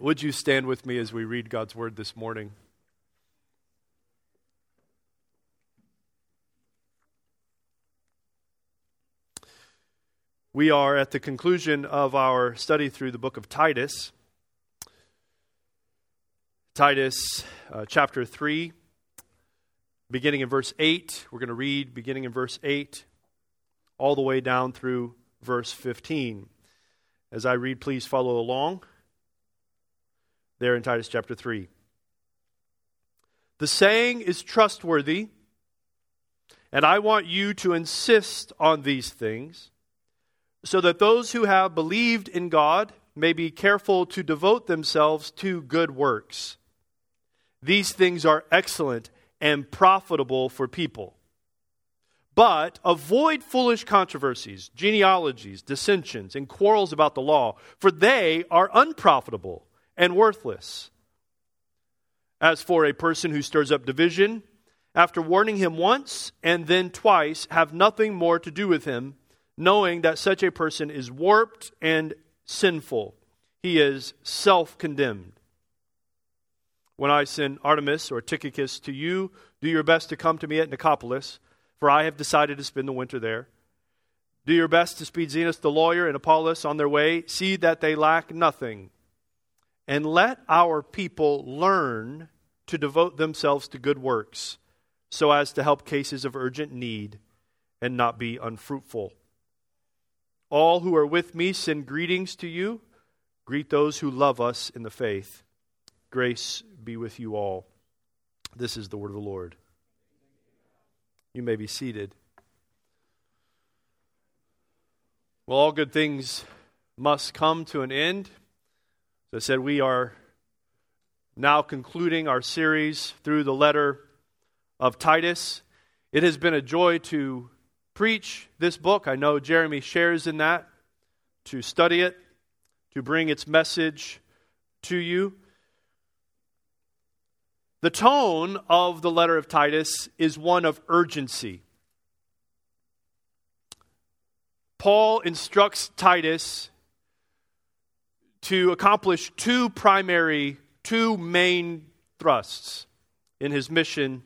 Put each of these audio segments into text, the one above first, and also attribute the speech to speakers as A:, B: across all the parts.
A: Would you stand with me as we read God's word this morning? We are at the conclusion of our study through the book of Titus. Titus uh, chapter 3, beginning in verse 8. We're going to read beginning in verse 8 all the way down through verse 15. As I read, please follow along there in Titus chapter 3. The saying is trustworthy, and I want you to insist on these things, so that those who have believed in God may be careful to devote themselves to good works. These things are excellent and profitable for people. But avoid foolish controversies, genealogies, dissensions, and quarrels about the law, for they are unprofitable and worthless. As for a person who stirs up division, after warning him once and then twice, have nothing more to do with him, knowing that such a person is warped and sinful. He is self condemned. When I send Artemas or Tychicus to you, do your best to come to me at Nicopolis, for I have decided to spend the winter there. Do your best to speed Zenas the lawyer and Apollos on their way. See that they lack nothing and let our people learn to devote themselves to good works so as to help cases of urgent need and not be unfruitful. All who are with me send greetings to you. Greet those who love us in the faith. Grace be with you all. This is the word of the Lord. You may be seated. Well, all good things must come to an end. As I said, we are now concluding our series through the letter of Titus. It has been a joy to preach this book. I know Jeremy shares in that, to study it, to bring its message to you. The tone of the letter of Titus is one of urgency. Paul instructs Titus to accomplish two primary, two main thrusts in his mission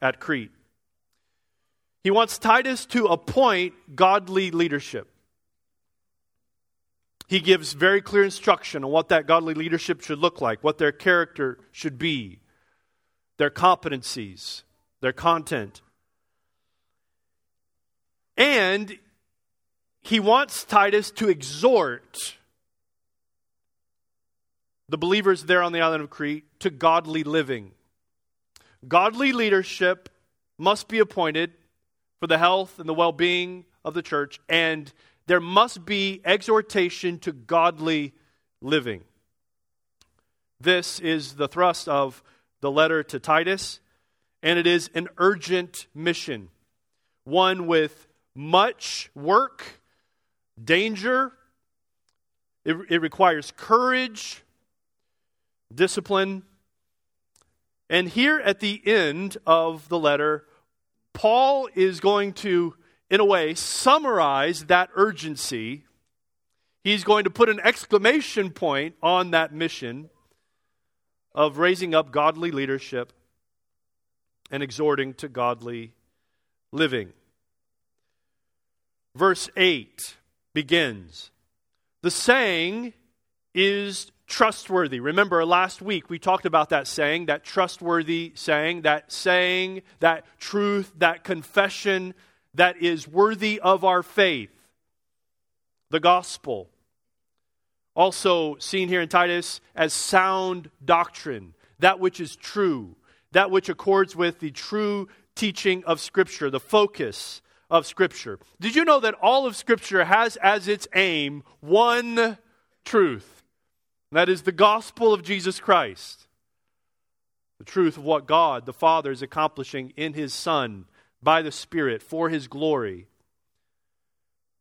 A: at Crete. He wants Titus to appoint godly leadership. He gives very clear instruction on what that godly leadership should look like, what their character should be, their competencies, their content. And he wants Titus to exhort the believers there on the island of Crete to godly living. Godly leadership must be appointed for the health and the well being of the church, and there must be exhortation to godly living. This is the thrust of the letter to Titus, and it is an urgent mission, one with much work, danger. It, it requires courage, discipline. And here at the end of the letter, Paul is going to, in a way, summarize that urgency. He's going to put an exclamation point on that mission of raising up godly leadership and exhorting to godly living. Verse 8 begins The saying is trustworthy. Remember, last week we talked about that saying, that trustworthy saying, that saying, that truth, that confession that is worthy of our faith. The gospel. Also seen here in Titus as sound doctrine, that which is true, that which accords with the true teaching of Scripture, the focus of Scripture. Did you know that all of Scripture has as its aim one truth? That is the gospel of Jesus Christ. The truth of what God, the Father, is accomplishing in His Son by the Spirit for His glory.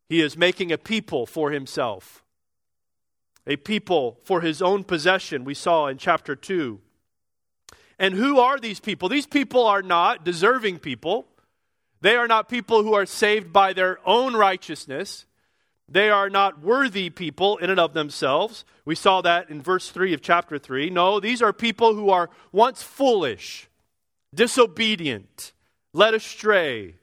A: He is making a people for Himself, a people for His own possession, we saw in chapter 2. And who are these people? These people are not deserving people. They are not people who are saved by their own righteousness. They are not worthy people in and of themselves. We saw that in verse 3 of chapter 3. No, these are people who are once foolish, disobedient, led astray,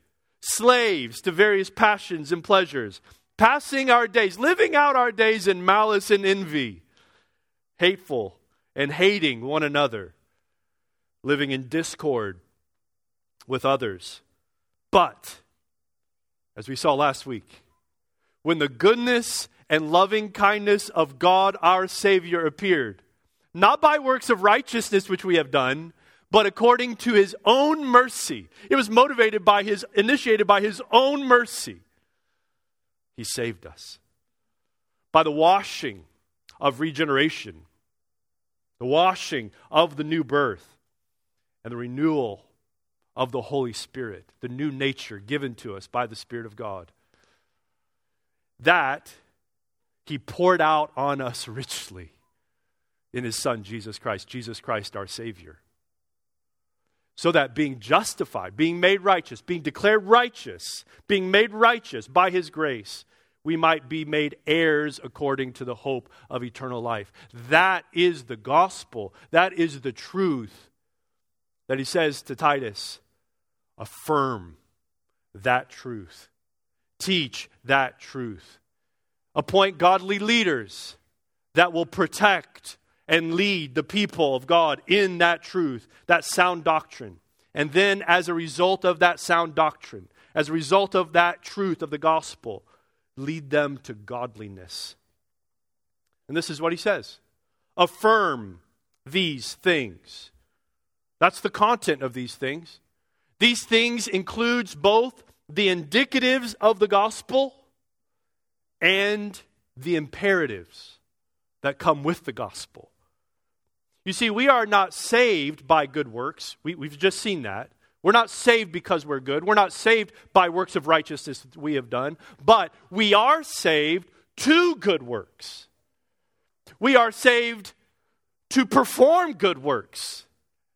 A: slaves to various passions and pleasures, passing our days, living out our days in malice and envy, hateful and hating one another, living in discord with others. But, as we saw last week, when the goodness and loving kindness of God our Savior appeared, not by works of righteousness which we have done, but according to his own mercy. It was motivated by his, initiated by his own mercy. He saved us by the washing of regeneration, the washing of the new birth, and the renewal of the Holy Spirit, the new nature given to us by the Spirit of God that he poured out on us richly in his Son, Jesus Christ, Jesus Christ our Savior. So that being justified, being made righteous, being declared righteous, being made righteous by his grace, we might be made heirs according to the hope of eternal life. That is the gospel. That is the truth that he says to Titus affirm that truth. Teach that truth. Appoint godly leaders that will protect and lead the people of God in that truth, that sound doctrine. And then, as a result of that sound doctrine, as a result of that truth of the gospel, lead them to godliness. And this is what he says affirm these things. That's the content of these things. These things includes both the indicatives of the gospel and the imperatives that come with the gospel. You see, we are not saved by good works. We, have just seen that. We're not saved because we're good. We're not saved by works of righteousness that we have done. But we are saved to good works. We are saved to perform good works.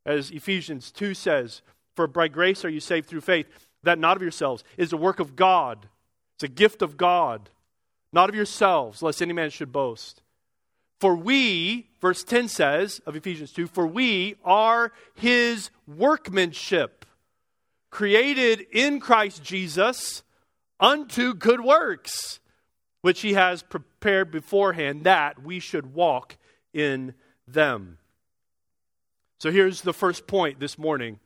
A: As Ephesians 2 says, For by grace are you saved through faith that not of yourselves is a work of God. It's a gift of God, not of yourselves, lest any man should boast. For we, verse 10 says of Ephesians 2, for we are his workmanship, created in Christ Jesus unto good works, which he has prepared beforehand that we should walk in them. So here's the first point this morning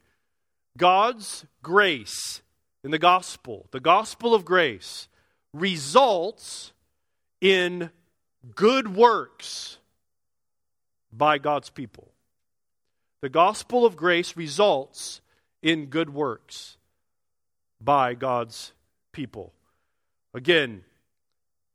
A: God's grace in the gospel, the gospel of grace, results in good works by God's people. The gospel of grace results in good works by God's people. Again,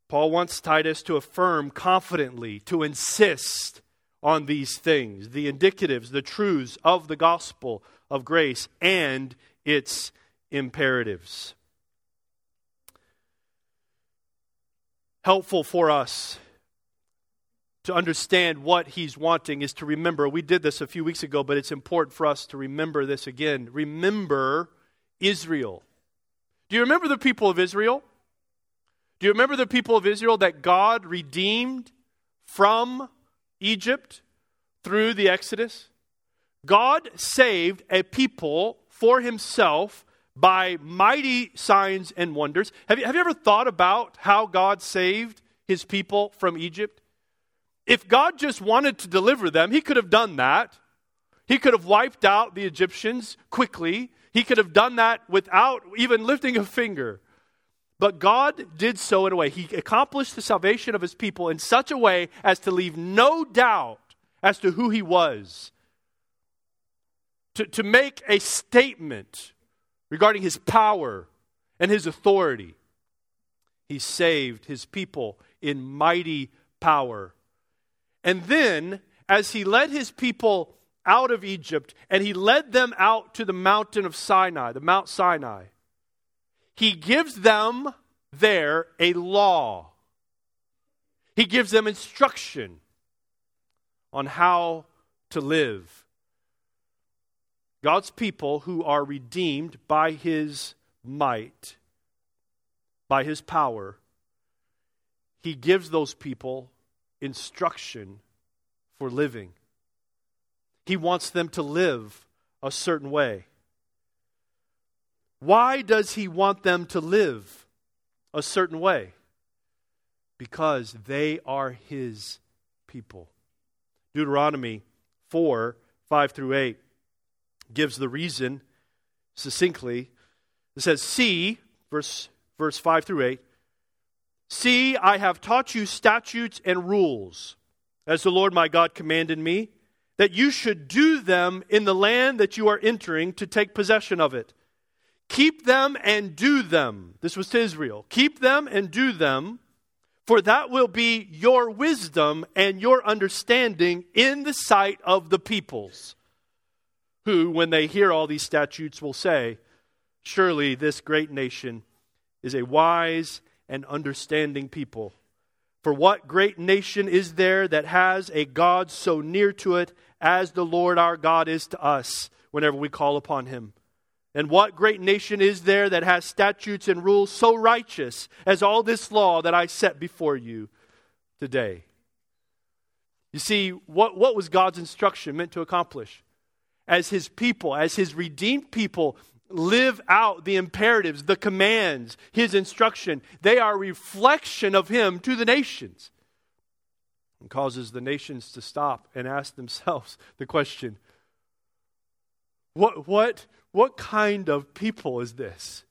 A: Paul wants Titus to affirm confidently, to insist on these things the indicatives, the truths of the gospel of grace and its imperatives. Helpful for us to understand what he's wanting is to remember. We did this a few weeks ago, but it's important for us to remember this again. Remember Israel. Do you remember the people of Israel? Do you remember the people of Israel that God redeemed from Egypt through the Exodus? God saved a people for himself by mighty signs and wonders. Have you, have you ever thought about how God saved his people from Egypt? If God just wanted to deliver them, he could have done that. He could have wiped out the Egyptians quickly. He could have done that without even lifting a finger. But God did so in a way. He accomplished the salvation of his people in such a way as to leave no doubt as to who he was. To, to make a statement regarding his power and his authority. He saved his people in mighty power. And then, as he led his people out of Egypt and he led them out to the mountain of Sinai, the Mount Sinai, he gives them there a law. He gives them instruction on how to live. God's people who are redeemed by his might, by his power, he gives those people instruction for living. He wants them to live a certain way. Why does he want them to live a certain way? Because they are his people. Deuteronomy 4 5 through 8 gives the reason succinctly. It says, See, verse, verse 5 through 8, See, I have taught you statutes and rules, as the Lord my God commanded me, that you should do them in the land that you are entering to take possession of it. Keep them and do them. This was to Israel. Keep them and do them, for that will be your wisdom and your understanding in the sight of the peoples, who, when they hear all these statutes, will say, Surely this great nation is a wise and understanding people. For what great nation is there that has a God so near to it as the Lord our God is to us whenever we call upon him? And what great nation is there that has statutes and rules so righteous as all this law that I set before you today? You see, what, what was God's instruction meant to accomplish? As his people, as his redeemed people, live out the imperatives, the commands, his instruction. They are reflection of him to the nations. And causes the nations to stop and ask themselves the question what, what, what kind of people is this?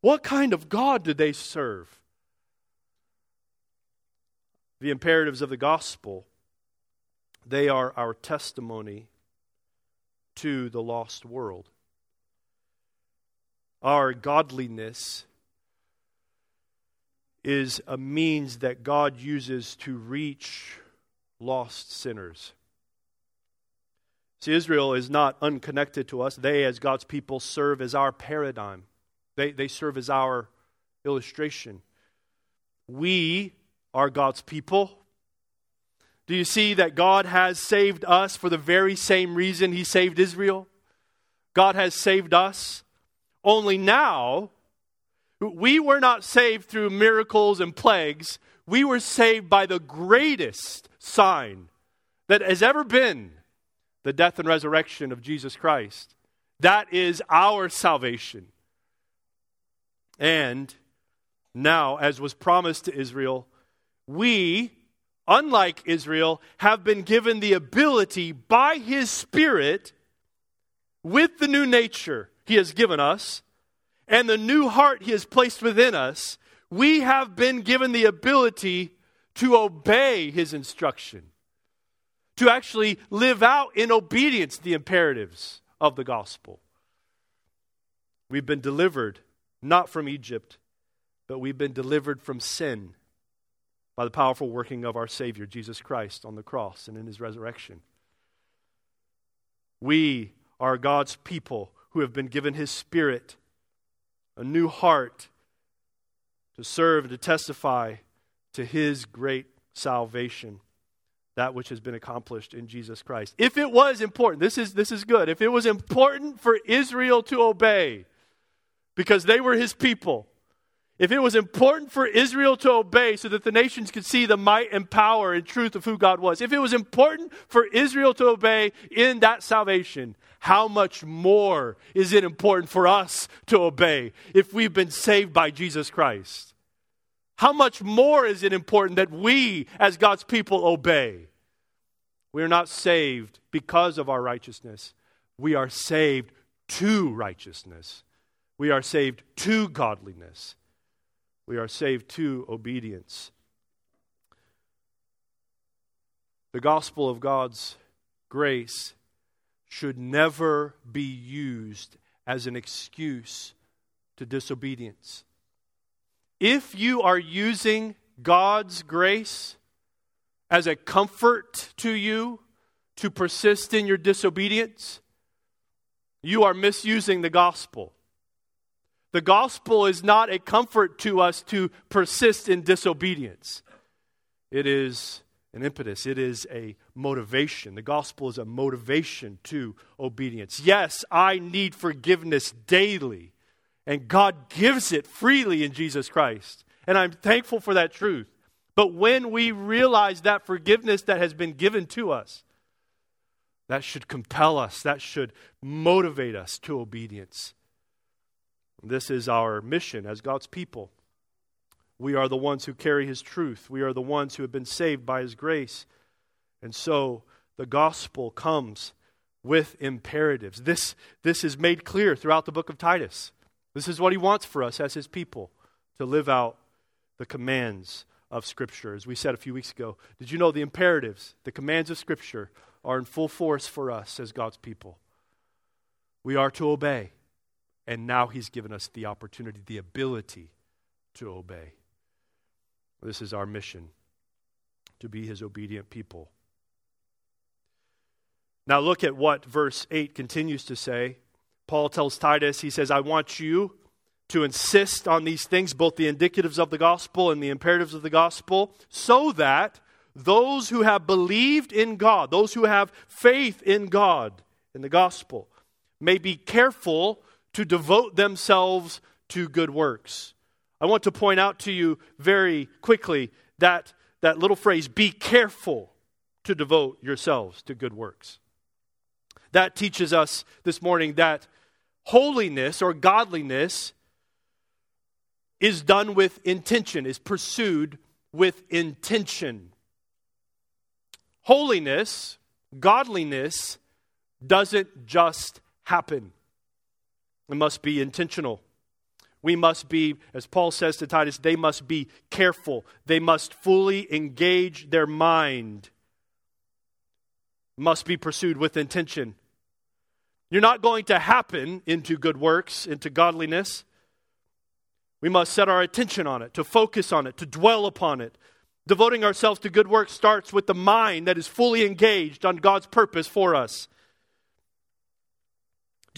A: What kind of God do they serve? The imperatives of the gospel, they are our testimony to the lost world our godliness is a means that God uses to reach lost sinners. See, Israel is not unconnected to us. They, as God's people, serve as our paradigm, they, they serve as our illustration. We are God's people. Do you see that God has saved us for the very same reason He saved Israel? God has saved us only now, we were not saved through miracles and plagues. We were saved by the greatest sign that has ever been the death and resurrection of Jesus Christ. That is our salvation. And now, as was promised to Israel, we, unlike Israel, have been given the ability by His Spirit with the new nature he has given us and the new heart He has placed within us, we have been given the ability to obey His instruction, to actually live out in obedience the imperatives of the gospel. We've been delivered not from Egypt, but we've been delivered from sin by the powerful working of our Savior, Jesus Christ, on the cross and in His resurrection. We are God's people who have been given his spirit, a new heart to serve and to testify to his great salvation, that which has been accomplished in Jesus Christ. If it was important, this is, this is good. If it was important for Israel to obey, because they were his people, if it was important for Israel to obey so that the nations could see the might and power and truth of who God was, if it was important for Israel to obey in that salvation, how much more is it important for us to obey if we've been saved by Jesus Christ? How much more is it important that we, as God's people, obey? We are not saved because of our righteousness. We are saved to righteousness. We are saved to godliness. We are saved to obedience. The gospel of God's grace should never be used as an excuse to disobedience. If you are using God's grace as a comfort to you to persist in your disobedience, you are misusing the gospel. The gospel is not a comfort to us to persist in disobedience. It is an impetus, it is a motivation. The gospel is a motivation to obedience. Yes, I need forgiveness daily, and God gives it freely in Jesus Christ. And I'm thankful for that truth. But when we realize that forgiveness that has been given to us, that should compel us, that should motivate us to obedience. This is our mission as God's people. We are the ones who carry His truth, we are the ones who have been saved by His grace. And so the gospel comes with imperatives. This, this is made clear throughout the book of Titus. This is what He wants for us as His people to live out the commands of Scripture. As we said a few weeks ago, did you know the imperatives, the commands of Scripture, are in full force for us as God's people? We are to obey. And now He's given us the opportunity, the ability to obey. This is our mission to be His obedient people. Now, look at what verse 8 continues to say. Paul tells Titus, he says, I want you to insist on these things, both the indicatives of the gospel and the imperatives of the gospel, so that those who have believed in God, those who have faith in God, in the gospel, may be careful to devote themselves to good works. I want to point out to you very quickly that, that little phrase, be careful to devote yourselves to good works. That teaches us this morning that holiness or godliness is done with intention, is pursued with intention. Holiness, godliness, doesn't just happen, it must be intentional. We must be, as Paul says to Titus, they must be careful. They must fully engage their mind. Must be pursued with intention. You're not going to happen into good works, into godliness. We must set our attention on it, to focus on it, to dwell upon it. Devoting ourselves to good works starts with the mind that is fully engaged on God's purpose for us.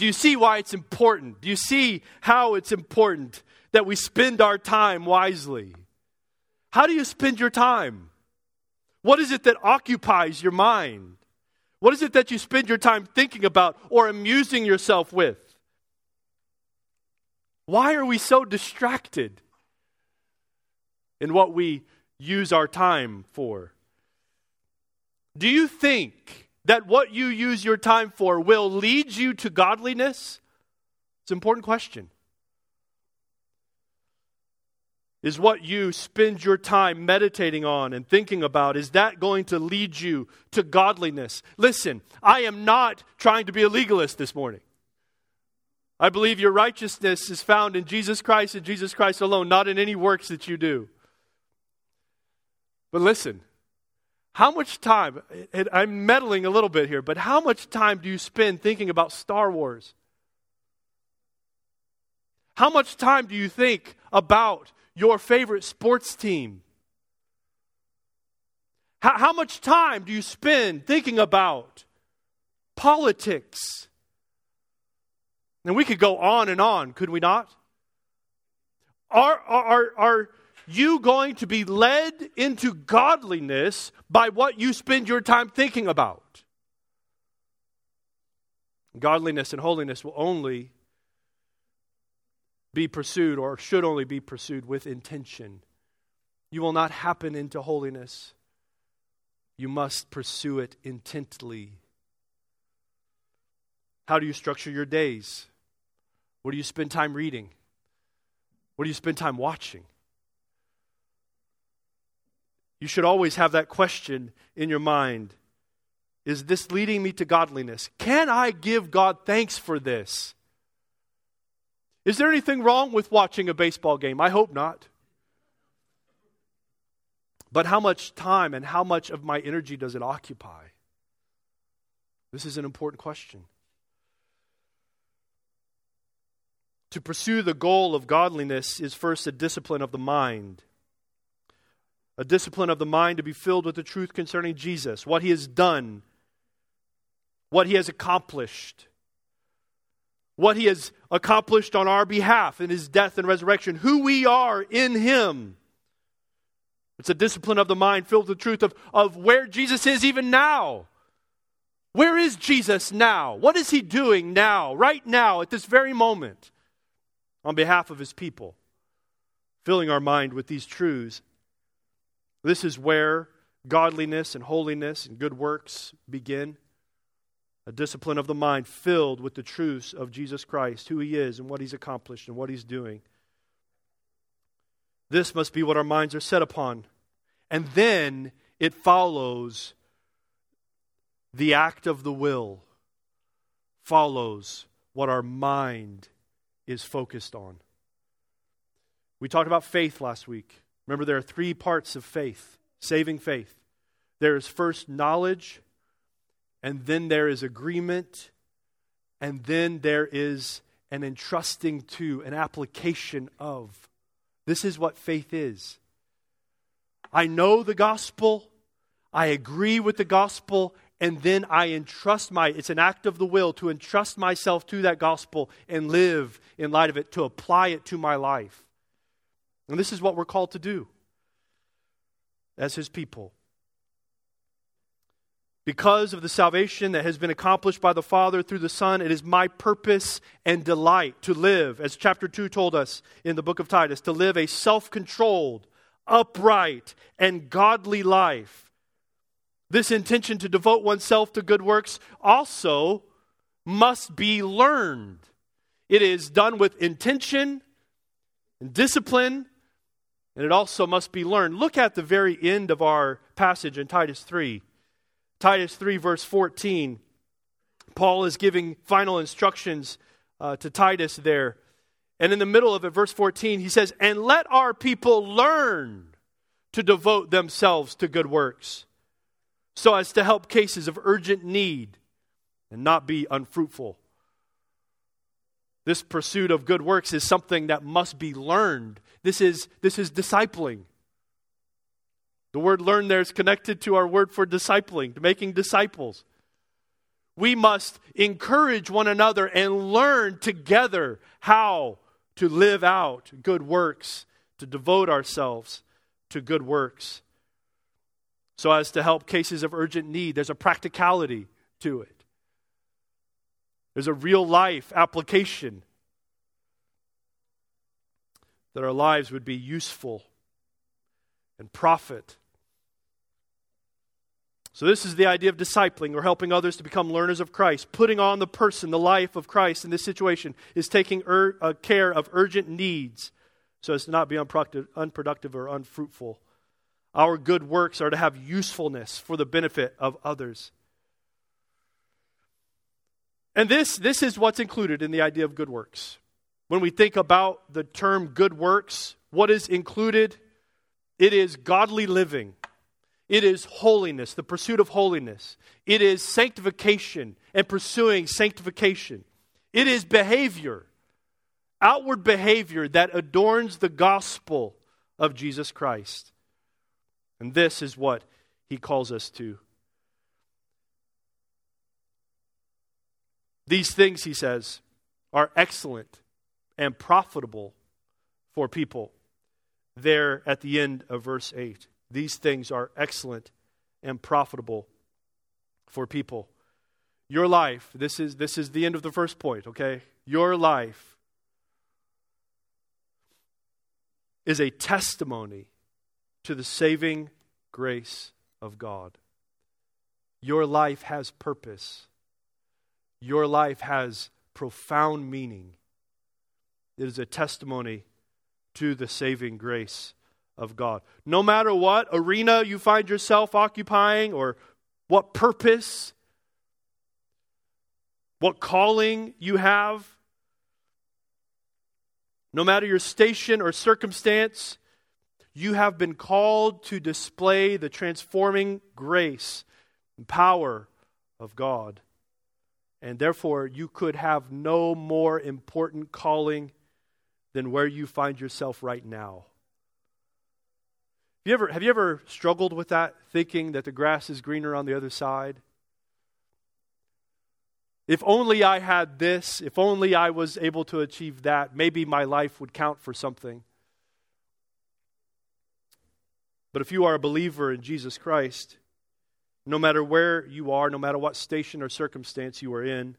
A: Do you see why it's important? Do you see how it's important that we spend our time wisely? How do you spend your time? What is it that occupies your mind? What is it that you spend your time thinking about or amusing yourself with? Why are we so distracted in what we use our time for? Do you think that what you use your time for will lead you to godliness? It's an important question. Is what you spend your time meditating on and thinking about, is that going to lead you to godliness? Listen, I am not trying to be a legalist this morning. I believe your righteousness is found in Jesus Christ and Jesus Christ alone, not in any works that you do. But listen, how much time, I'm meddling a little bit here, but how much time do you spend thinking about Star Wars? How much time do you think about your favorite sports team? How, how much time do you spend thinking about politics? And we could go on and on, could we not? Are, are, are you going to be led into godliness by what you spend your time thinking about? Godliness and holiness will only be pursued, or should only be pursued, with intention. You will not happen into holiness. You must pursue it intently. How do you structure your days? What do you spend time reading? What do you spend time watching? You should always have that question in your mind Is this leading me to godliness? Can I give God thanks for this? Is there anything wrong with watching a baseball game? I hope not. But how much time and how much of my energy does it occupy? This is an important question. To pursue the goal of godliness is first a discipline of the mind. A discipline of the mind to be filled with the truth concerning Jesus, what he has done, what he has accomplished, what he has accomplished on our behalf in his death and resurrection, who we are in him. It's a discipline of the mind filled with the truth of, of where Jesus is even now. Where is Jesus now? What is he doing now, right now, at this very moment? on behalf of his people filling our mind with these truths. This is where godliness and holiness and good works begin. A discipline of the mind filled with the truths of Jesus Christ, who he is and what he's accomplished and what he's doing. This must be what our minds are set upon. And then it follows the act of the will, follows what our mind is focused on. We talked about faith last week. Remember, there are three parts of faith, saving faith. There is first knowledge, and then there is agreement, and then there is an entrusting to, an application of. This is what faith is. I know the gospel, I agree with the gospel, and then I entrust my, it's an act of the will to entrust myself to that gospel and live in light of it, to apply it to my life. And this is what we're called to do as his people. Because of the salvation that has been accomplished by the Father through the Son, it is my purpose and delight to live, as chapter 2 told us in the book of Titus, to live a self controlled, upright, and godly life. This intention to devote oneself to good works also must be learned. It is done with intention and discipline, and it also must be learned. Look at the very end of our passage in Titus 3. Titus 3, verse 14. Paul is giving final instructions uh, to Titus there. And in the middle of it, verse 14, he says, And let our people learn to devote themselves to good works, so as to help cases of urgent need and not be unfruitful. This pursuit of good works is something that must be learned. This is, this is discipling. The word learn there is connected to our word for discipling, to making disciples. We must encourage one another and learn together how to live out good works, to devote ourselves to good works, so as to help cases of urgent need. There's a practicality to it, there's a real life application that our lives would be useful and profit so, this is the idea of discipling or helping others to become learners of Christ. Putting on the person, the life of Christ in this situation is taking ur- uh, care of urgent needs so as to not be unproductive, unproductive or unfruitful. Our good works are to have usefulness for the benefit of others. And this, this is what's included in the idea of good works. When we think about the term good works, what is included? It is godly living it is holiness, the pursuit of holiness. It is sanctification and pursuing sanctification. It is behavior, outward behavior that adorns the gospel of Jesus Christ. And this is what he calls us to. These things, he says, are excellent and profitable for people. There at the end of verse 8. These things are excellent and profitable for people. Your life, this is, this is the end of the first point, okay? Your life is a testimony to the saving grace of God. Your life has purpose. Your life has profound meaning. It is a testimony to the saving grace of God. No matter what arena you find yourself occupying or what purpose, what calling you have, no matter your station or circumstance, you have been called to display the transforming grace and power of God. And therefore, you could have no more important calling than where you find yourself right now. Have you, ever, have you ever struggled with that, thinking that the grass is greener on the other side? If only I had this, if only I was able to achieve that, maybe my life would count for something. But if you are a believer in Jesus Christ, no matter where you are, no matter what station or circumstance you are in,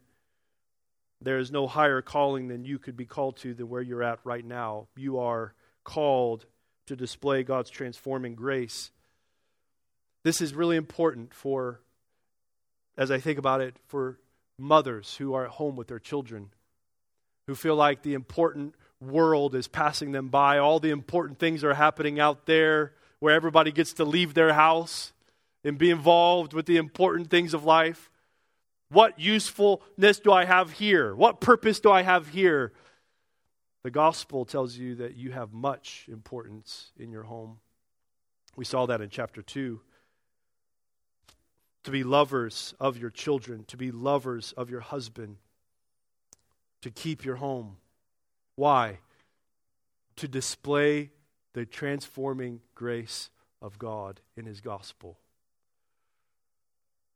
A: there is no higher calling than you could be called to than where you're at right now. You are called to display God's transforming grace. This is really important for, as I think about it, for mothers who are at home with their children, who feel like the important world is passing them by. All the important things are happening out there where everybody gets to leave their house and be involved with the important things of life. What usefulness do I have here? What purpose do I have here? The gospel tells you that you have much importance in your home. We saw that in chapter 2. To be lovers of your children, to be lovers of your husband, to keep your home. Why? To display the transforming grace of God in His gospel.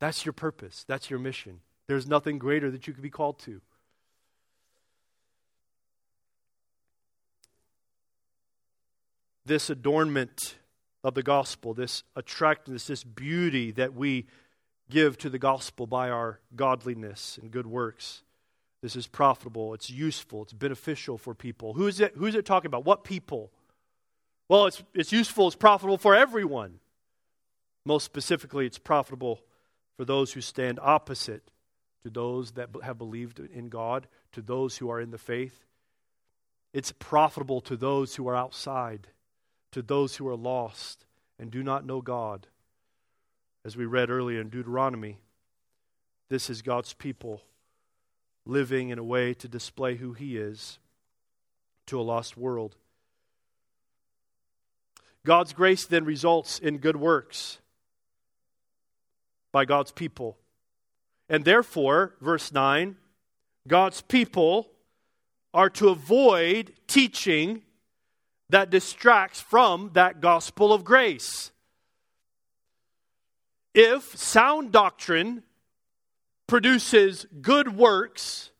A: That's your purpose. That's your mission. There's nothing greater that you could be called to. This adornment of the gospel, this attractiveness, this beauty that we give to the gospel by our godliness and good works. This is profitable, it's useful, it's beneficial for people. Who is it, who is it talking about? What people? Well, it's, it's useful, it's profitable for everyone. Most specifically, it's profitable for those who stand opposite to those that have believed in God, to those who are in the faith. It's profitable to those who are outside, to those who are lost and do not know God. As we read earlier in Deuteronomy, this is God's people living in a way to display who He is to a lost world. God's grace then results in good works by God's people. And therefore, verse 9, God's people are to avoid teaching that distracts from that gospel of grace. If sound doctrine produces good works,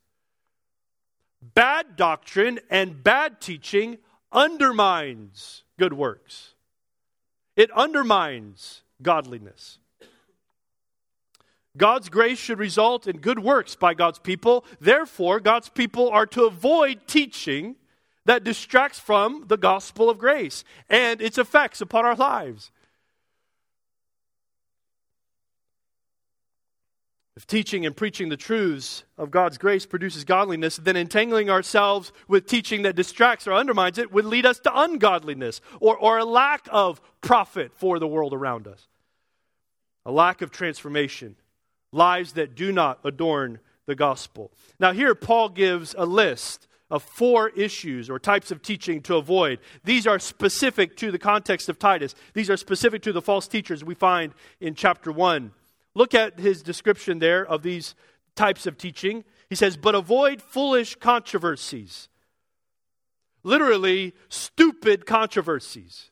A: bad doctrine and bad teaching undermines good works. It undermines godliness. God's grace should result in good works by God's people. Therefore, God's people are to avoid teaching that distracts from the gospel of grace and its effects upon our lives. If teaching and preaching the truths of God's grace produces godliness, then entangling ourselves with teaching that distracts or undermines it would lead us to ungodliness or, or a lack of profit for the world around us, a lack of transformation, lives that do not adorn the gospel. Now, here Paul gives a list of four issues or types of teaching to avoid. These are specific to the context of Titus, these are specific to the false teachers we find in chapter 1. Look at his description there of these types of teaching. He says, But avoid foolish controversies. Literally, stupid controversies.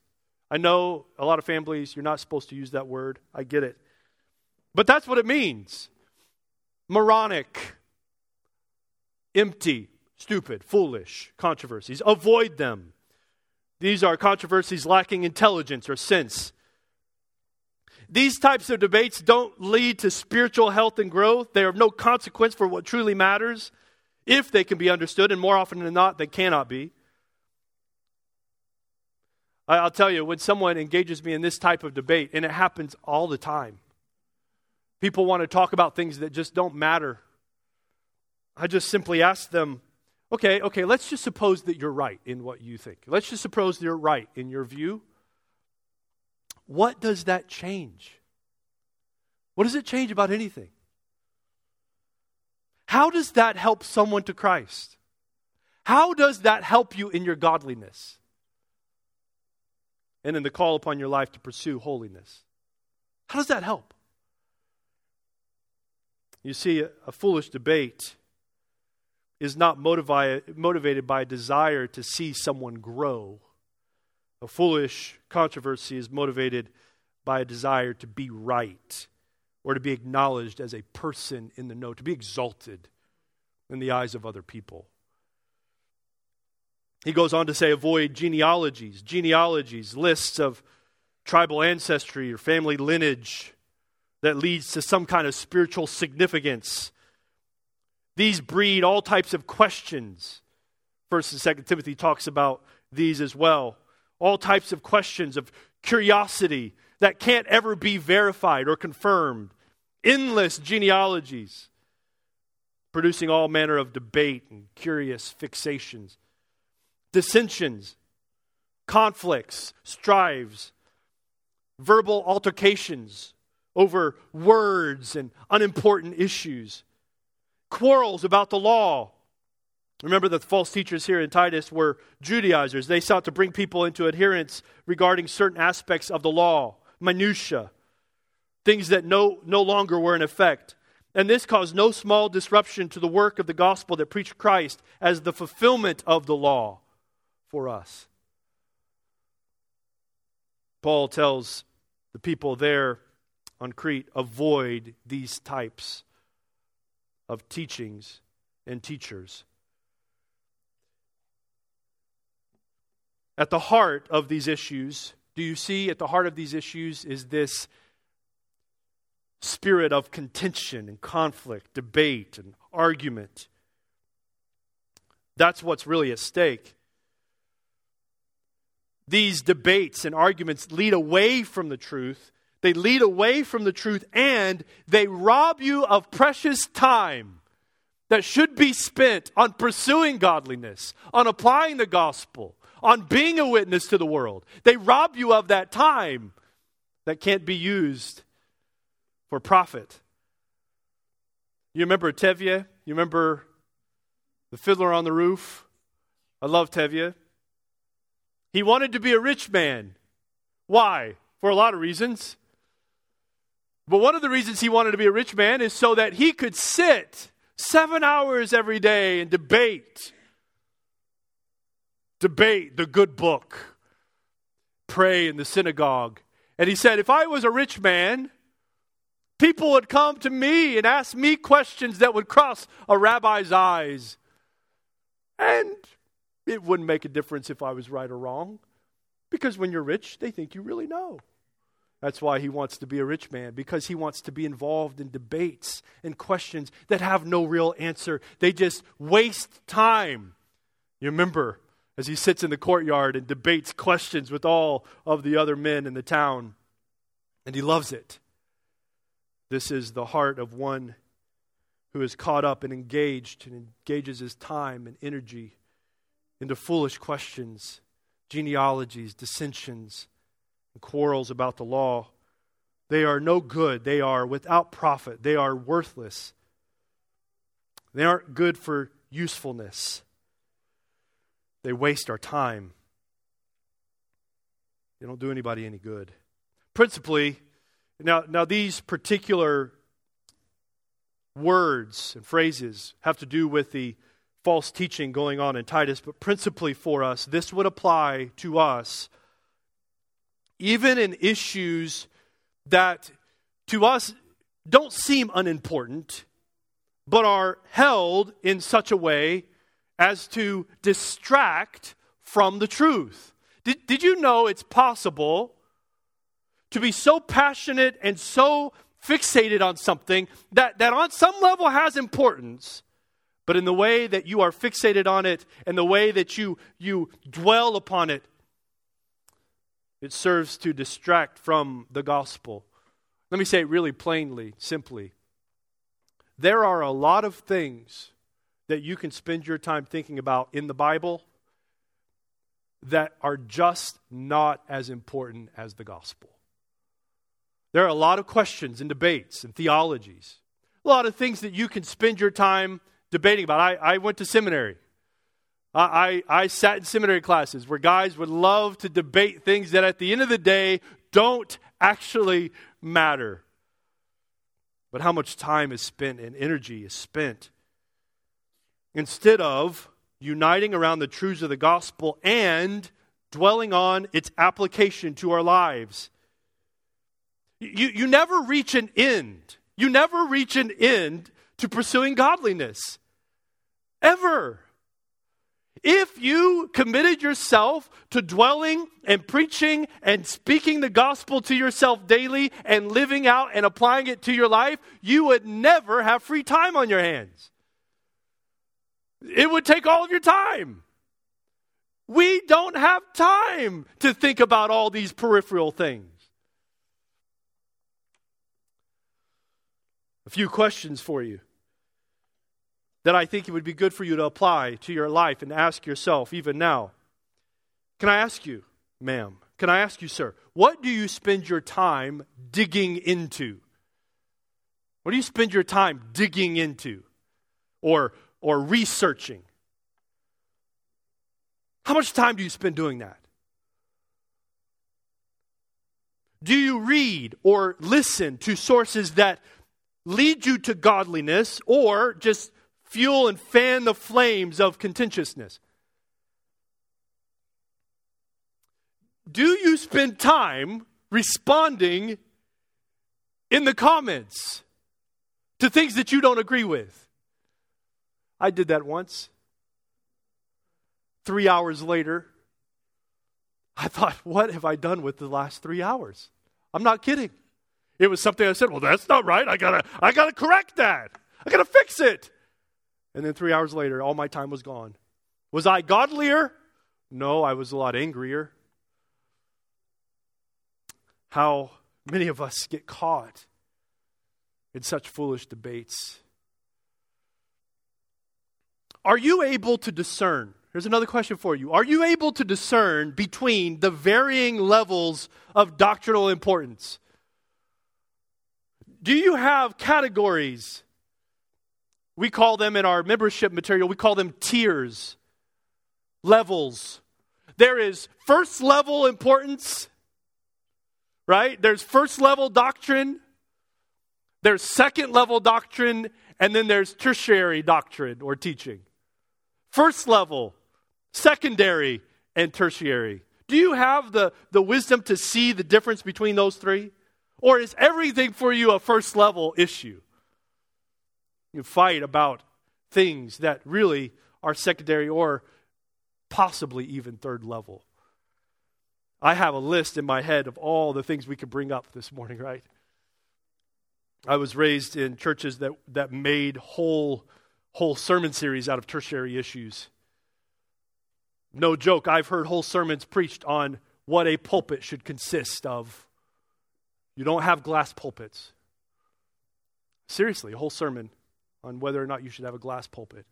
A: I know a lot of families, you're not supposed to use that word. I get it. But that's what it means moronic, empty, stupid, foolish controversies. Avoid them. These are controversies lacking intelligence or sense. These types of debates don't lead to spiritual health and growth. They are of no consequence for what truly matters if they can be understood, and more often than not, they cannot be. I'll tell you, when someone engages me in this type of debate, and it happens all the time, people want to talk about things that just don't matter. I just simply ask them, okay, okay, let's just suppose that you're right in what you think. Let's just suppose you're right in your view. What does that change? What does it change about anything? How does that help someone to Christ? How does that help you in your godliness? And in the call upon your life to pursue holiness? How does that help? You see, a, foolish debate is not motivi- motivated by a desire to see someone grow a foolish controversy is motivated by a desire to be right or to be acknowledged as a person in the know, to be exalted in the eyes of other people. He goes on to say avoid genealogies, genealogies, lists of tribal ancestry or family lineage that leads to some kind of spiritual significance. These breed all types of questions. First and Second Timothy talks about these as well. all types of questions of curiosity that can't ever be verified or confirmed, endless genealogies, producing all manner of debate and curious fixations, dissensions, conflicts, strives, verbal altercations over words and unimportant issues, quarrels about the law. Remember that the false teachers here in Titus were Judaizers. They sought to bring people into adherence regarding certain aspects of the law, minutia, things that no, no longer were in effect. And this caused no small disruption to the work of the gospel that preached Christ as the fulfillment of the law for us. Paul tells the people there on Crete avoid these types of teachings and teachers. At the heart of these issues, do you see at the heart of these issues is this spirit of contention and conflict, debate and argument? That's what's really at stake these debates and arguments lead away from the truth. They lead away from the truth and they rob you of precious time that should be spent on pursuing godliness, on applying the gospel, on being a witness to the world. They rob you of that time that can't be used for profit. You remember Tevye? You remember the fiddler on the roof? I love Tevye. He wanted to be a rich man. Why? For a lot of reasons. But one of the reasons he wanted to be a rich man is so that he could sit seven hours every day and debate. Debate the good book. Pray in the synagogue. And he said, if I was a rich man, people would come to me and ask me questions that would cross a rabbi's eyes. And it wouldn't make a difference if I was right or wrong. Because when you're rich, they think you really know. That's why he wants to be a rich man, because he wants to be involved in debates and questions that have no real answer. They just waste time. You remember as he sits in the courtyard and debates questions with all of the other men in the town, and he loves it. This is the heart of one who is caught up and engaged and engages his time and energy into foolish questions, genealogies, dissensions, quarrels about the law. They are no good. They are without profit. They are worthless. They aren't good for usefulness. They waste our time. They don't do anybody any good. Principally, now, now these particular words and phrases have to do with the false teaching going on in Titus, but principally for us, this would apply to us even in issues that to us don't seem unimportant, but are held in such a way as to distract from the truth. Did, did you know it's possible to be so passionate and so fixated on something that, that on some level has importance, but in the way that you are fixated on it and the way that you, you dwell upon it, it serves to distract from the gospel. Let me say it really plainly, simply. There are a lot of things that you can spend your time thinking about in the Bible that are just not as important as the gospel. There are a lot of questions and debates and theologies, a lot of things that you can spend your time debating about. I, I went to seminary. I, I, sat in seminary classes where guys would love to debate things that at the end of the day don't actually matter. But how much time is spent and energy is spent instead of uniting around the truths of the gospel and dwelling on its application to our lives. You, you never reach an end. You never reach an end to pursuing godliness. Ever. If you committed yourself to dwelling and preaching and speaking the gospel to yourself daily and living out and applying it to your life, you would never have free time on your hands. It would take all of your time. We don't have time to think about all these peripheral things. A few questions for you that I think it would be good for you to apply to your life and ask yourself even now. Can I ask you, ma'am? Can I ask you, sir, what do you spend your time digging into? What do you spend your time digging into or, or researching? How much time do you spend doing that? Do you read or listen to sources that lead you to godliness or just fuel and fan the flames of contentiousness? Do you spend time responding in the comments to things that you don't agree with? I did that once. Three hours later, I thought, what have I done with the last three hours? I'm not kidding. It was something I said, well, that's not right. I gotta, I gotta correct that. I gotta fix it. And then three hours later, all my time was gone. Was I godlier? No, I was a lot angrier. How many of us get caught in such foolish debates? Are you able to discern? Here's another question for you. Are you able to discern between the varying levels of doctrinal importance? Do you have categories we call them in our membership material, we call them tiers, levels. There is first level importance, right? There's first level doctrine, there's second level doctrine, and then there's tertiary doctrine or teaching. First level, secondary, and tertiary. Do you have the, the wisdom to see the difference between those three? Or is everything for you a first level issue? You fight about things that really are secondary or possibly even third level. I have a list in my head of all the things we could bring up this morning, right? I was raised in churches that, that made whole, whole sermon series out of tertiary issues. No joke, I've heard whole sermons preached on what a pulpit should consist of. You don't have glass pulpits. Seriously, a whole sermon on whether or not you should have a glass pulpit.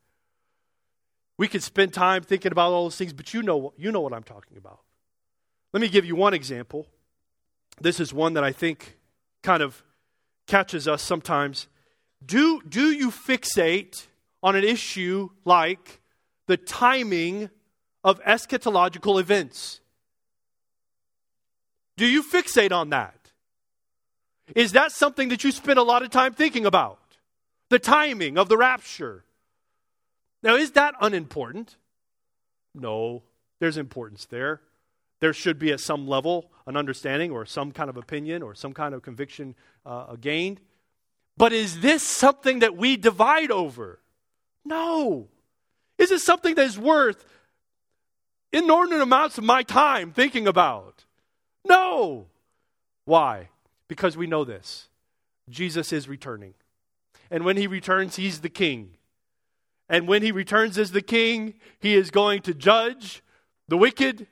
A: We could spend time thinking about all those things, but you know, you know what I'm talking about. Let me give you one example. This is one that I think kind of catches us sometimes. Do, do you fixate on an issue like the timing of eschatological events? Do you fixate on that? Is that something that you spend a lot of time thinking about? The timing of the rapture. Now, is that unimportant? No, there's importance there. There should be, at some level, an understanding or some kind of opinion or some kind of conviction uh, gained. But is this something that we divide over? No. Is it something that is worth inordinate amounts of my time thinking about? No. Why? Because we know this Jesus is returning. And when he returns, he's the king. And when he returns as the king, he is going to judge the wicked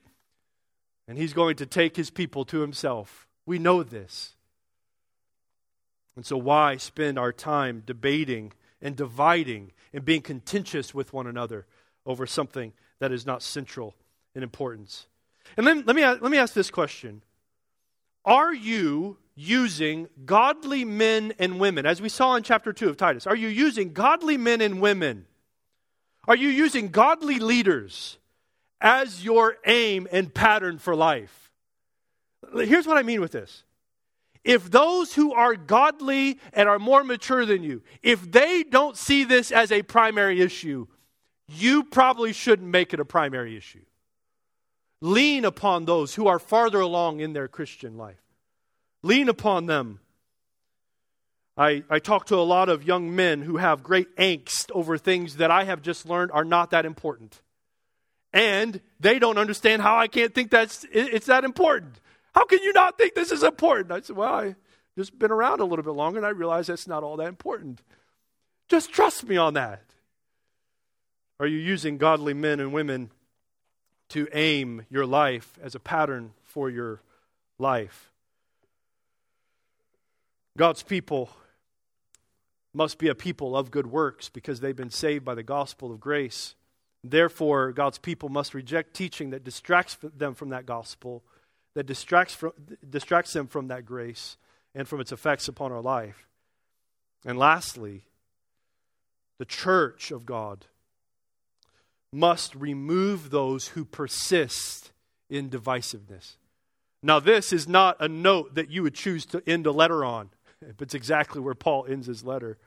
A: and he's going to take his people to himself. We know this. And so, why spend our time debating and dividing and being contentious with one another over something that is not central in importance? And then, let, me, let me ask this question Are you using godly men and women, as we saw in chapter 2 of Titus? Are you using godly men and women? Are you using godly leaders as your aim and pattern for life? Here's what I mean with this. If those who are godly and are more mature than you, if they don't see this as a primary issue, you probably shouldn't make it a primary issue. Lean upon those who are farther along in their Christian life. Lean upon them. I, I talk to a lot of young men who have great angst over things that I have just learned are not that important. And they don't understand how I can't think that's it's that important. How can you not think this is important? I said, Well, I just been around a little bit longer and I realize that's not all that important. Just trust me on that. Are you using godly men and women to aim your life as a pattern for your life. God's people must be a people of good works because they've been saved by the gospel of grace. Therefore, God's people must reject teaching that distracts them from that gospel, that distracts, from, distracts them from that grace and from its effects upon our life. And lastly, the church of God must remove those who persist in divisiveness. Now, this is not a note that you would choose to end a letter on. But it's exactly where Paul ends his letter.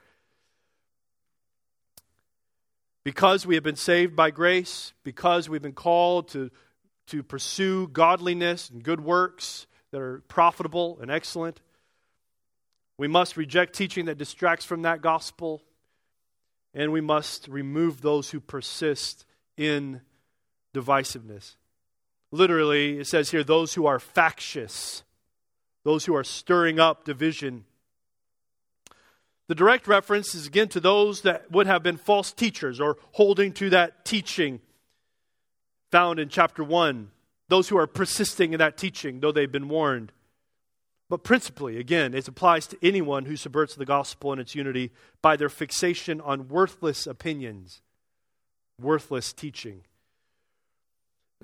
A: Because we have been saved by grace, because we've been called to, to pursue godliness and good works that are profitable and excellent, we must reject teaching that distracts from that gospel, and we must remove those who persist in divisiveness. Literally, it says here, those who are factious, those who are stirring up division the direct reference is again to those that would have been false teachers or holding to that teaching found in chapter 1. Those who are persisting in that teaching, though they've been warned. But principally, again, it applies to anyone who subverts the gospel and its unity by their fixation on worthless opinions, worthless teaching.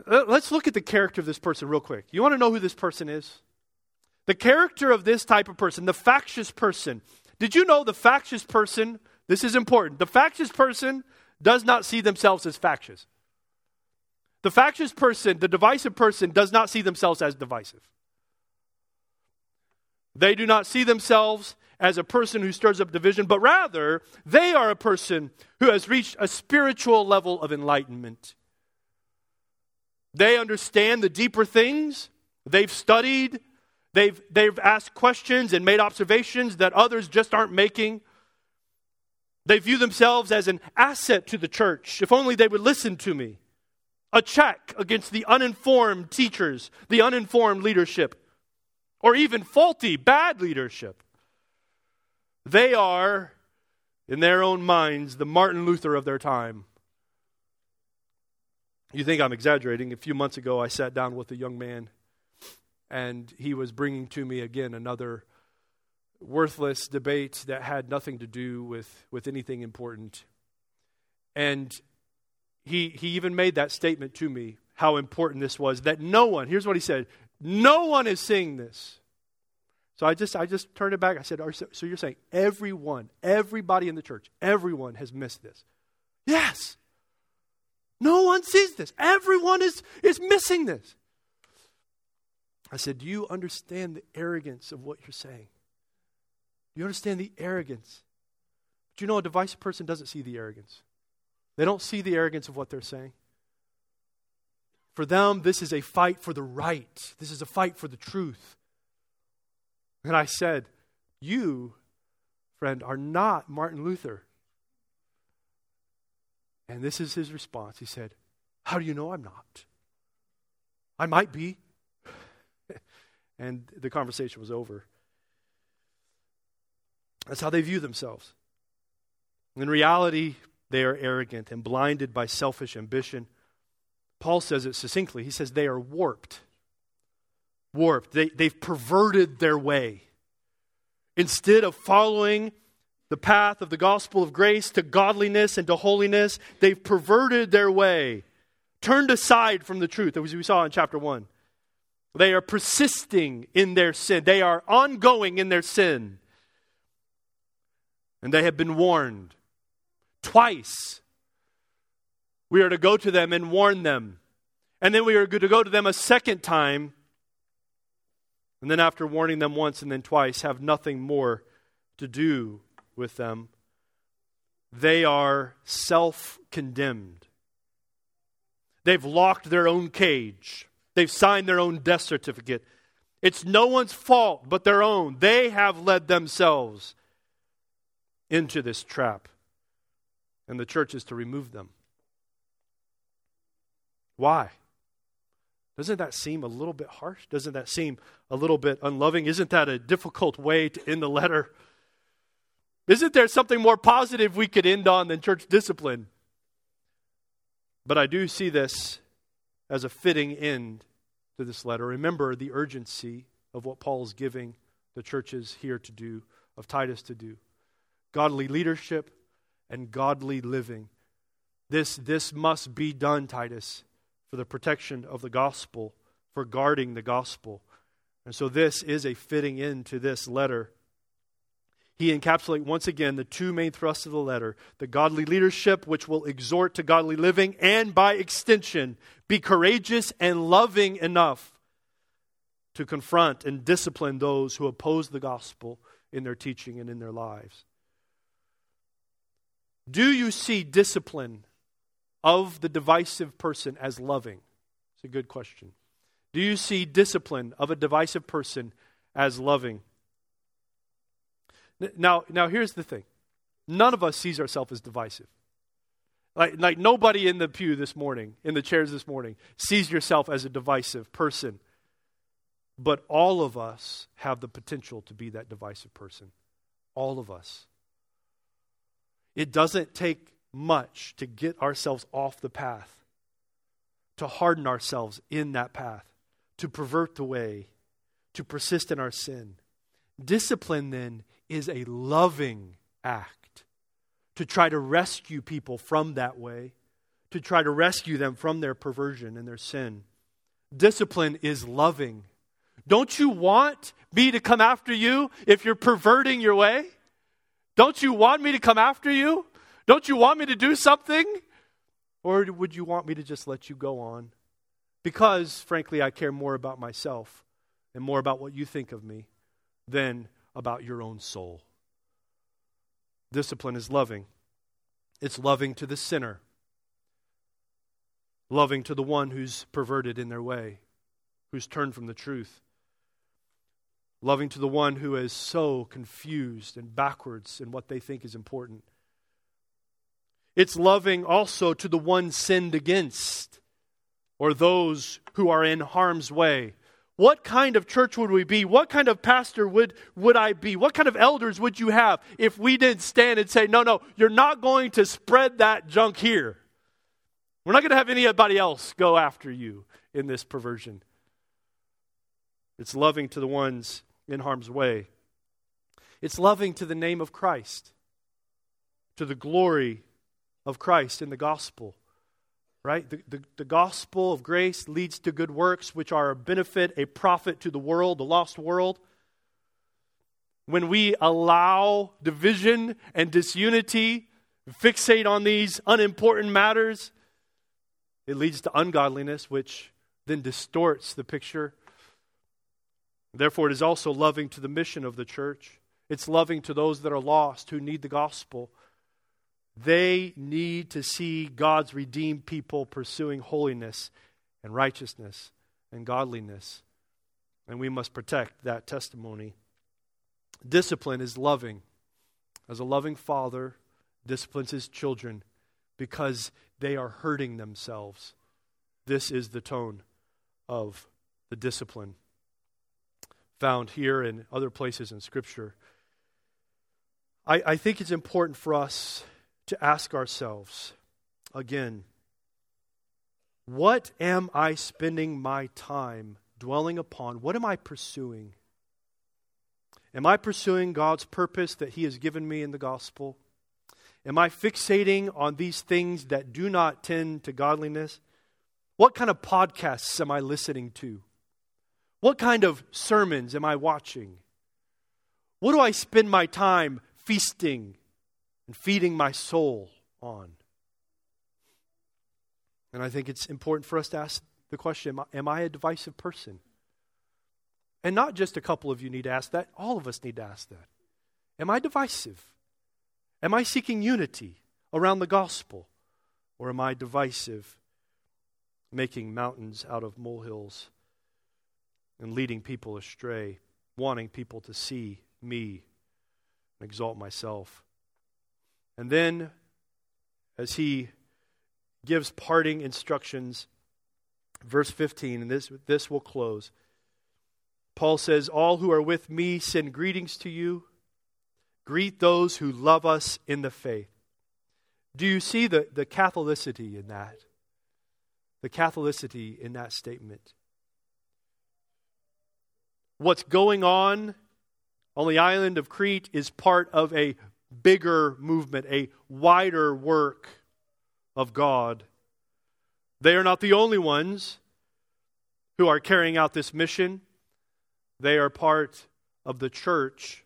A: Uh, let's look at the character of this person real quick. You want to know who this person is? The character of this type of person, the factious person, did you know the factious person, this is important, the factious person does not see themselves as factious. The factious person, the divisive person, does not see themselves as divisive. They do not see themselves as a person who stirs up division, but rather they are a person who has reached a spiritual level of enlightenment. They understand the deeper things, they've studied, They've, they've asked questions and made observations that others just aren't making. They view themselves as an asset to the church. If only they would listen to me. A check against the uninformed teachers, the uninformed leadership, or even faulty, bad leadership. They are, in their own minds, the Martin Luther of their time. You think I'm exaggerating. A few months ago, I sat down with a young man and he was bringing to me again another worthless debate that had nothing to do with, with anything important. And he, he even made that statement to me, how important this was, that no one, here's what he said, no one is seeing this. So I just, I just turned it back. I said, so you're saying everyone, everybody in the church, everyone has missed this? Yes. No one sees this. Everyone is, is missing this. I said, Do you understand the arrogance of what you're saying? Do you understand the arrogance? But you know, a divisive person doesn't see the arrogance. They don't see the arrogance of what they're saying. For them, this is a fight for the right, this is a fight for the truth. And I said, You, friend, are not Martin Luther. And this is his response. He said, How do you know I'm not? I might be and the conversation was over. That's how they view themselves. In reality, they are arrogant and blinded by selfish ambition. Paul says it succinctly. He says they are warped. Warped. They, they've perverted their way. Instead of following the path of the gospel of grace to godliness and to holiness, they've perverted their way, turned aside from the truth, as we saw in chapter 1. They are persisting in their sin. They are ongoing in their sin. And they have been warned twice. We are to go to them and warn them. And then we are to go to them a second time. And then, after warning them once and then twice, have nothing more to do with them. They are self condemned. They've locked their own cage. They've signed their own death certificate. It's no one's fault but their own. They have led themselves into this trap. And the church is to remove them. Why? Doesn't that seem a little bit harsh? Doesn't that seem a little bit unloving? Isn't that a difficult way to end the letter? Isn't there something more positive we could end on than church discipline? But I do see this as a fitting end to this letter. Remember the urgency of what Paul is giving the churches here to do, of Titus to do godly leadership and godly living. This, this must be done, Titus, for the protection of the gospel, for guarding the gospel. And so this is a fitting end to this letter. He encapsulates once again the two main thrusts of the letter the godly leadership, which will exhort to godly living, and by extension, be courageous and loving enough to confront and discipline those who oppose the gospel in their teaching and in their lives. Do you see discipline of the divisive person as loving? It's a good question. Do you see discipline of a divisive person as loving? Now, now here's the thing. None of us sees ourselves as divisive. Like, like nobody in the pew this morning, in the chairs this morning, sees yourself as a divisive person. But all of us have the potential to be that divisive person. All of us. It doesn't take much to get ourselves off the path, to harden ourselves in that path, to pervert the way, to persist in our sin. Discipline, then, is a loving act to try to rescue people from that way, to try to rescue them from their perversion and their sin. Discipline is loving. Don't you want me to come after you if you're perverting your way? Don't you want me to come after you? Don't you want me to do something? Or would you want me to just let you go on? Because, frankly, I care more about myself and more about what you think of me than about your own soul. Discipline is loving, it's loving to the sinner, loving to the one who's perverted in their way, who's turned from the truth loving to the one who is so confused and backwards in what they think is important. It's loving also to the one sinned against or those who are in harm's way. What kind of church would we be? What kind of pastor would, would I be? What kind of elders would you have if we didn't stand and say, no, no, you're not going to spread that junk here? We're not going to have anybody else go after you in this perversion. It's loving to the ones in harm's way. It's loving to the name of Christ, to the glory of Christ in the gospel. Right? The, the, the, gospel of grace leads to good works, which are a benefit, a profit to the world, the lost world. When we allow division and disunity, fixate on these unimportant matters, it leads to ungodliness, which then distorts the picture Therefore, it is also loving to the mission of the church. It's loving to those that are lost who need the gospel. They need to see God's redeemed people pursuing holiness and righteousness and godliness. And we must protect that testimony. Discipline is loving. As a loving father disciplines his children because they are hurting themselves. This is the tone of the discipline found here and other places in Scripture. I, I think it's important for us to ask ourselves again what am I spending my time dwelling upon? What am I pursuing? Am I pursuing God's purpose that He has given me in the gospel? Am I fixating on these things that do not tend to godliness? What kind of podcasts am I listening to? What kind of sermons am I watching? What do I spend my time feasting and feeding my soul on? And I think it's important for us to ask the question Am I a divisive person? And not just a couple of you need to ask that, all of us need to ask that. Am I divisive? Am I seeking unity around the gospel? Or am I divisive, making mountains out of molehills? and leading people astray, wanting people to see me and exalt myself. And then, as he gives parting instructions, verse 15, and this, this will close. Paul says, All who are with me send greetings to you. Greet those who love us in the faith. Do you see the, the Catholicity in that? the Catholicity in that statement. What's going on on the island of Crete is part of a bigger movement, a wider work of God. They are not the only ones who are carrying out this mission, they are part of the church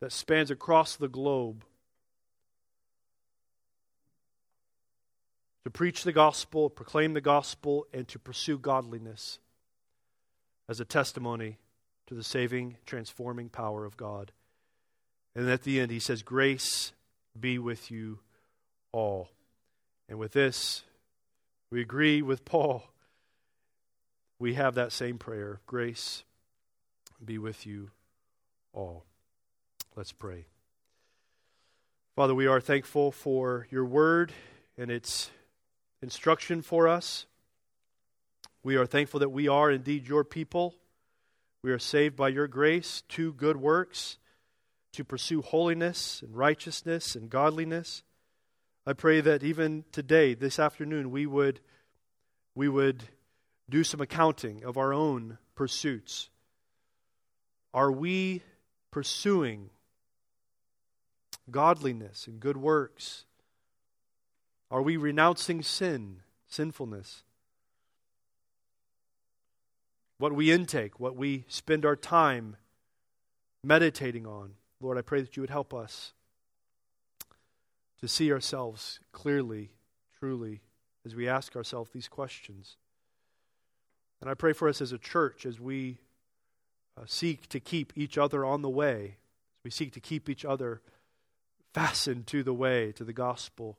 A: that spans across the globe. To preach the gospel, proclaim the gospel, and to pursue godliness as a testimony to the saving, transforming power of God. And at the end, he says, Grace be with you all. And with this, we agree with Paul. We have that same prayer grace be with you all. Let's pray. Father, we are thankful for your word and its instruction for us. We are thankful that we are indeed your people. We are saved by your grace to good works, to pursue holiness and righteousness and godliness. I pray that even today, this afternoon, we would, we would do some accounting of our own pursuits. Are we pursuing godliness and good works? Are we renouncing sin, sinfulness? What we intake, what we spend our time meditating on. Lord, I pray that you would help us to see ourselves clearly, truly, as we ask ourselves these questions. And I pray for us as a church as we uh, seek to keep each other on the way, as we seek to keep each other fastened to the way, to the gospel,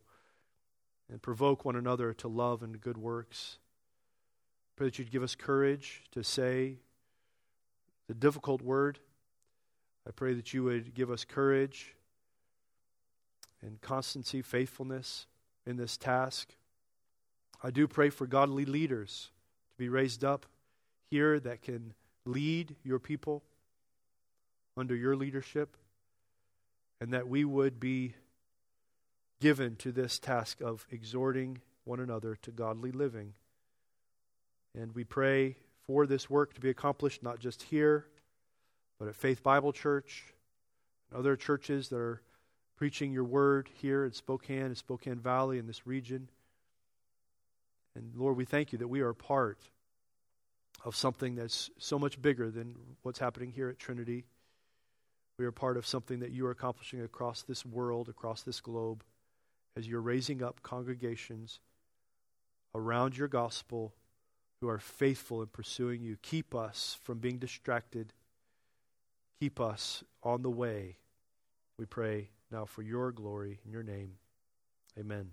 A: and provoke one another to love and good works. Pray that you'd give us courage to say the difficult word. I pray that you would give us courage and constancy, faithfulness in this task. I do pray for godly leaders to be raised up here that can lead your people under your leadership, and that we would be given to this task of exhorting one another to godly living. And we pray for this work to be accomplished not just here, but at Faith Bible Church and other churches that are preaching your word here in Spokane and Spokane Valley in this region. And Lord, we thank you that we are part of something that's so much bigger than what's happening here at Trinity. We are part of something that you are accomplishing across this world, across this globe, as you're raising up congregations around your gospel who are faithful in pursuing you. Keep us from being distracted. Keep us on the way. We pray now for your glory in your name. Amen.